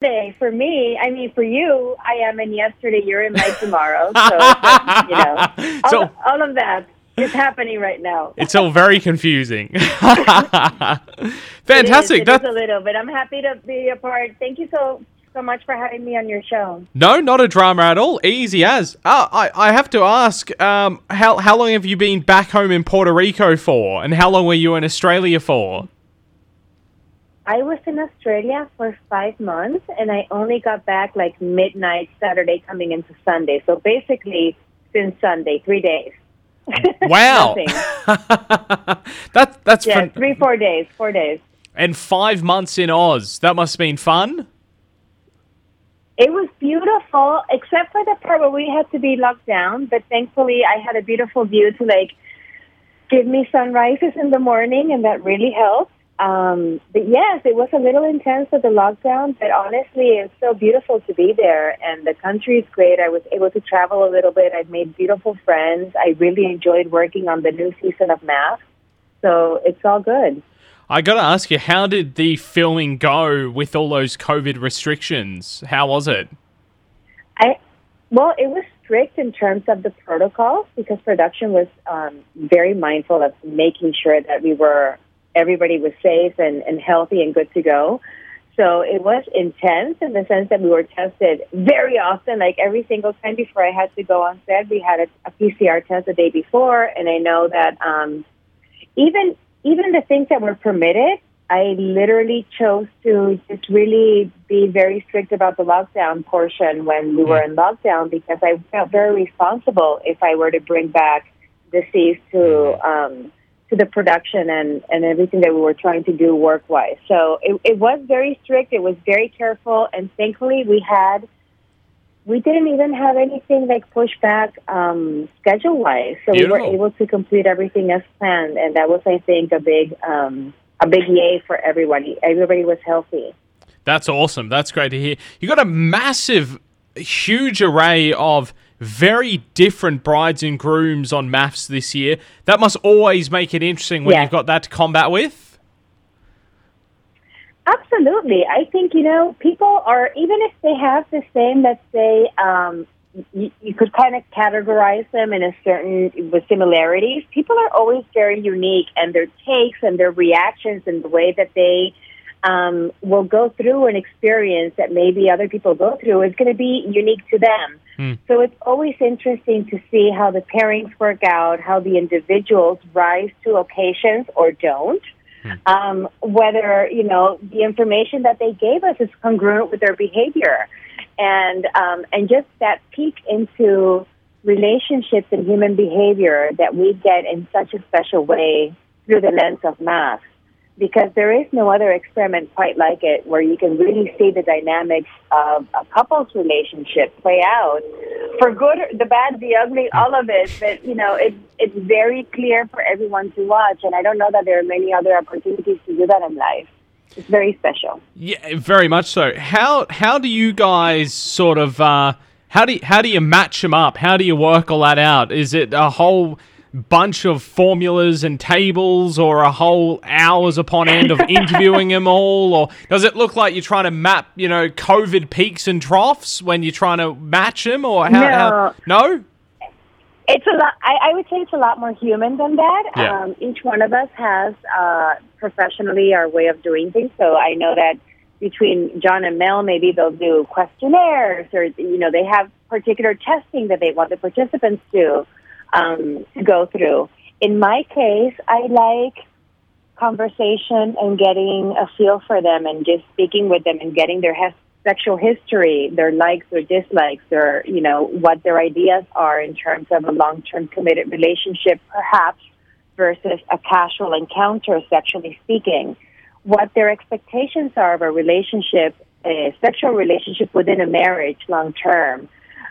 Day for me, I mean, for you, I am in yesterday. You're in my tomorrow. So, you know, all, So- all of that is happening right now. It's all very confusing. Fantastic. is, it That- is a little bit. I'm happy to be a part. Thank you so so much for having me on your show. no, not a drama at all. Easy as. Uh, I, I have to ask, um, how, how long have you been back home in Puerto Rico for? And how long were you in Australia for? I was in Australia for five months, and I only got back like midnight Saturday, coming into Sunday. So basically, since Sunday, three days. Wow. That, that's Yeah, fun. three, four days, four days. And five months in Oz. That must have been fun. It was beautiful, except for the part where we had to be locked down. But thankfully, I had a beautiful view to like give me sunrises in the morning, and that really helped. Um, but yes, it was a little intense with the lockdown, but honestly, it's so beautiful to be there, and the country is great. I was able to travel a little bit. I've made beautiful friends. I really enjoyed working on the new season of MAFS, so it's all good. I got to ask you, how did the filming go with all those COVID restrictions? How was it? I well, it was strict in terms of the protocols because production was um, very mindful of making sure that we were everybody was safe and, and healthy and good to go. So it was intense in the sense that we were tested very often, like every single time before I had to go on set. We had a, a PCR test the day before, and I know that um, even even the things that were permitted, I literally chose to just really be very strict about the lockdown portion when we were in lockdown because I felt very responsible if I were to bring back disease to um, to the production and, and everything that we were trying to do work wise. So it, it was very strict. It was very careful, and thankfully we had we didn't even have anything like pushed back um, schedule wise. So we were able to complete everything as planned, and that was, I think, a big um, a big yay for everybody. Everybody was healthy. That's awesome. That's great to hear. You got a massive, huge array of very different brides and grooms on MAFS this year. That must always make it interesting when Yeah. you've got that to combat with. Absolutely. I think, you know, people are, even if they have the same, let's say, um, you, you could kind of categorize them in a certain, with similarities, people are always very unique and their takes and their reactions and the way that they um, will go through an experience that maybe other people go through is going to be unique to them. So it's always interesting to see how the pairings work out, how the individuals rise to occasions or don't. Um, whether you know the information that they gave us is congruent with their behavior, and um, and just that peek into relationships and human behavior that we get in such a special way through the lens of math, because there is no other experiment quite like it where you can really see the dynamics of a couple's relationship play out for good, the bad, the ugly, all of it. But you know, it, it's very clear for everyone to watch, and I don't know that there are many other opportunities to do that in life. It's very special. Yeah, very much so. How how do you guys sort of uh, how do you, how do you match them up? How do you work all that out? Is it a whole bunch of formulas and tables, or a whole hours upon end of interviewing them all, or does it look like you're trying to map, you know, COVID peaks and troughs when you're trying to match them, or how? how no? It's a lot. I, I would say it's a lot more human than that. Yeah. Um, each one of us has uh, professionally our way of doing things. So I know that between John and Mel, maybe they'll do questionnaires, or you know, they have particular testing that they want the participants to um, go through. In my case, I like conversation and getting a feel for them and just speaking with them and getting their hes- sexual history, their likes or dislikes, or you know what their ideas are in terms of a long-term committed relationship, perhaps versus a casual encounter, sexually speaking. What their expectations are of a relationship, a sexual relationship within a marriage, long term.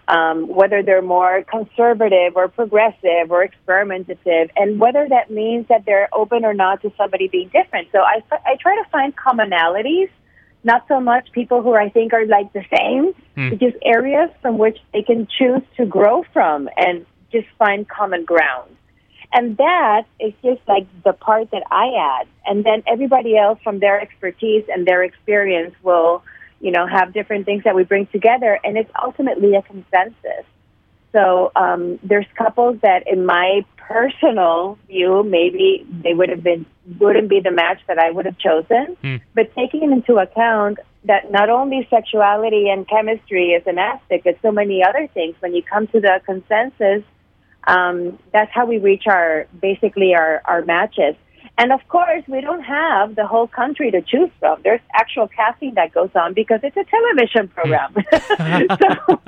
Um, whether they're more conservative or progressive or experimentative, and whether that means that they're open or not to somebody being different. So I, I try to find commonalities not so much people who I think are like the same, but just areas from which they can choose to grow from and just find common ground. And that is just like the part that I add. And then everybody else from their expertise and their experience will you know, have different things that we bring together, and it's ultimately a consensus. So um, there's couples that, in my personal view, maybe they would have been wouldn't be the match that I would have chosen. Mm. But taking into account that not only sexuality and chemistry is an aspect, but so many other things. When you come to the consensus, um, that's how we reach our basically our, our matches. And of course, we don't have the whole country to choose from. There's actual casting that goes on because it's a television program. so,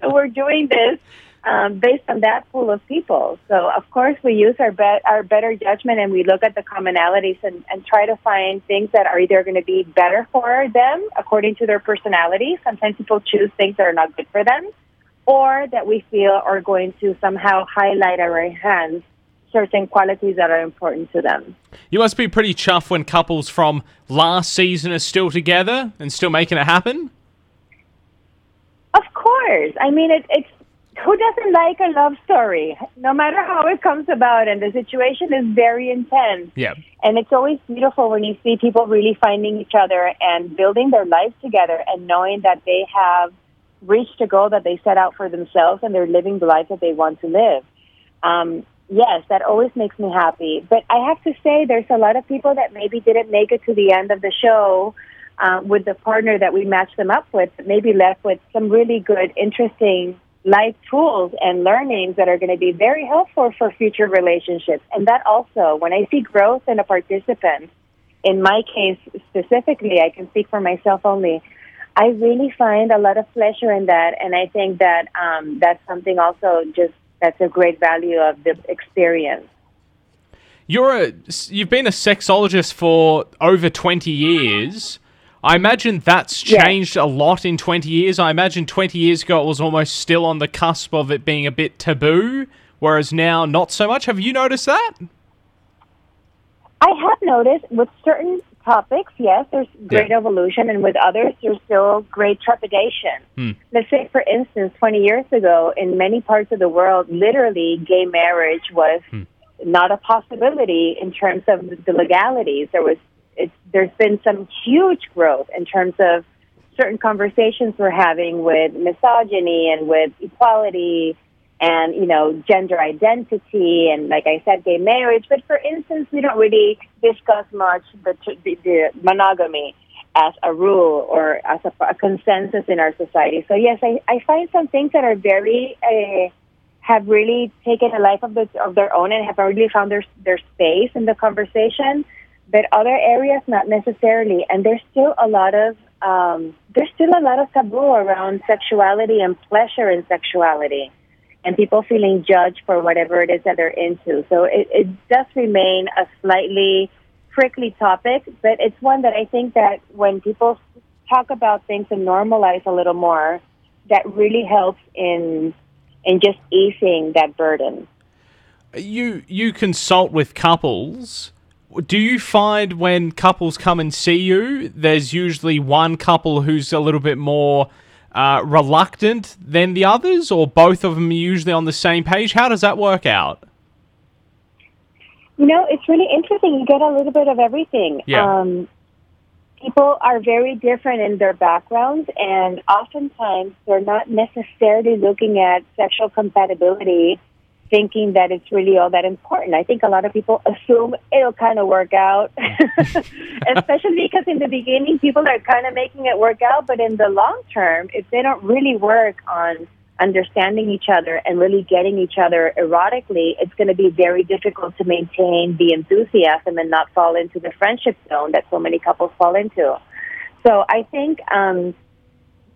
so we're doing this um, based on that pool of people. So of course, we use our be- our better judgment and we look at the commonalities and, and try to find things that are either going to be better for them according to their personality. Sometimes people choose things that are not good for them, or that we feel are going to somehow highlight or enhance certain qualities that are important to them. You must be pretty chuffed when couples from last season are still together and still making it happen. Of course. I mean, it, it's who doesn't like a love story, no matter how it comes about, and the situation is very intense. Yeah. And it's always beautiful when you see people really finding each other and building their lives together and knowing that they have reached a goal that they set out for themselves and they're living the life that they want to live. Um, yes, that always makes me happy. But I have to say, there's a lot of people that maybe didn't make it to the end of the show uh, with the partner that we matched them up with, but maybe left with some really good, interesting life tools and learnings that are going to be very helpful for future relationships. And that also, when I see growth in a participant, in my case specifically, I can speak for myself only. I really find a lot of pleasure in that, and I think that um, that's something also just that's a great value of the experience. You're a you've been a sexologist for over 20 years. I imagine that's changed a lot in 20 years. I imagine 20 years ago it was almost still on the cusp of it being a bit taboo, whereas now not so much. Have you noticed that? I have noticed with certain topics, yes, there's great Yeah. evolution, and with others, there's still great trepidation. Hmm. Let's say, for instance, 20 years ago, in many parts of the world, literally gay marriage was not a possibility in terms of the legalities. There was, it's, there's been some huge growth in terms of certain conversations we're having with misogyny and with equality and you know gender identity and like I said, gay marriage. But for instance, we don't really discuss much the, the, the monogamy as a rule or as a, a consensus in our society. So yes, I, I find some things that are very uh, have really taken a life of, the, of their own and have really found their their space in the conversation. But other areas, not necessarily. And there's still a lot of um, there's still a lot of taboo around sexuality and pleasure in sexuality and people feeling judged for whatever it is that they're into. So it, it does remain a slightly prickly topic, but it's one that I think that when people talk about things and normalize a little more, that really helps in in just easing that burden. You you consult with couples. Do you find when couples come and see you, there's usually one couple who's a little bit more uh, reluctant than the others, or both of them are usually on the same page? How does that work out? You know, it's really interesting. You get a little bit of everything. Yeah. Um, people are very different in their backgrounds, and oftentimes they're not necessarily looking at sexual compatibility thinking that it's really all that important. I think a lot of people assume it'll kind of work out, especially because in the beginning people are kind of making it work out, but in the long term, if they don't really work on understanding each other and really getting each other erotically, it's going to be very difficult to maintain the enthusiasm and not fall into the friendship zone that so many couples fall into. So I think um,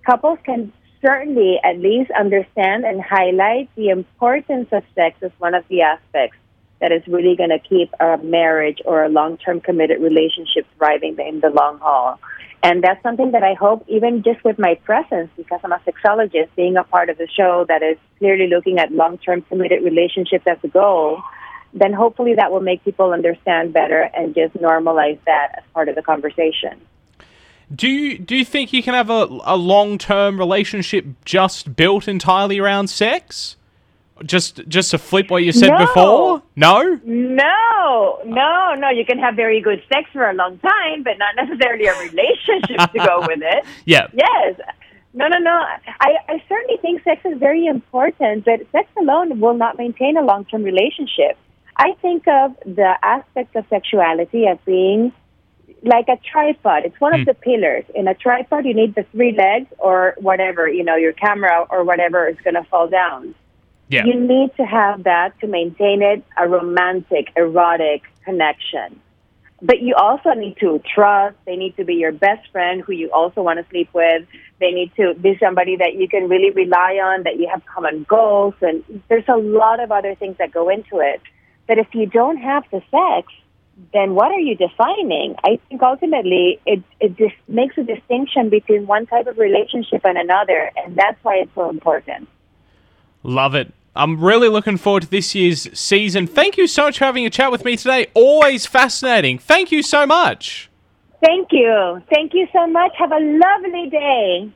couples can certainly at least understand and highlight the importance of sex as one of the aspects that is really going to keep a marriage or a long-term committed relationship thriving in the long haul. And that's something that I hope, even just with my presence, because I'm a sexologist, being a part of the show that is clearly looking at long-term committed relationships as a goal, then hopefully that will make people understand better and just normalize that as part of the conversation. Do you do you think you can have a, a long term relationship just built entirely around sex? Just just to flip what you said No. before? No? No, no, no. You can have very good sex for a long time, but not necessarily a relationship to go with it. Yeah. Yes. No, no, no. I, I certainly think sex is very important, but sex alone will not maintain a long term relationship. I think of the aspect of sexuality as being like a tripod. It's one of hmm. the pillars. In a tripod, you need the three legs or whatever, you know, your camera or whatever is going to fall down. Yeah. You need to have that to maintain it a romantic, erotic connection. But you also need to trust. They need to be your best friend who you also want to sleep with. They need to be somebody that you can really rely on, that you have common goals. And there's a lot of other things that go into it. But if you don't have the sex, then what are you defining? I think ultimately it, it just makes a distinction between one type of relationship and another. And that's why it's so important. Love it. I'm really looking forward to this year's season. Thank you so much for having a chat with me today. Always fascinating. Thank you so much. Thank you. Thank you so much. Have a lovely day.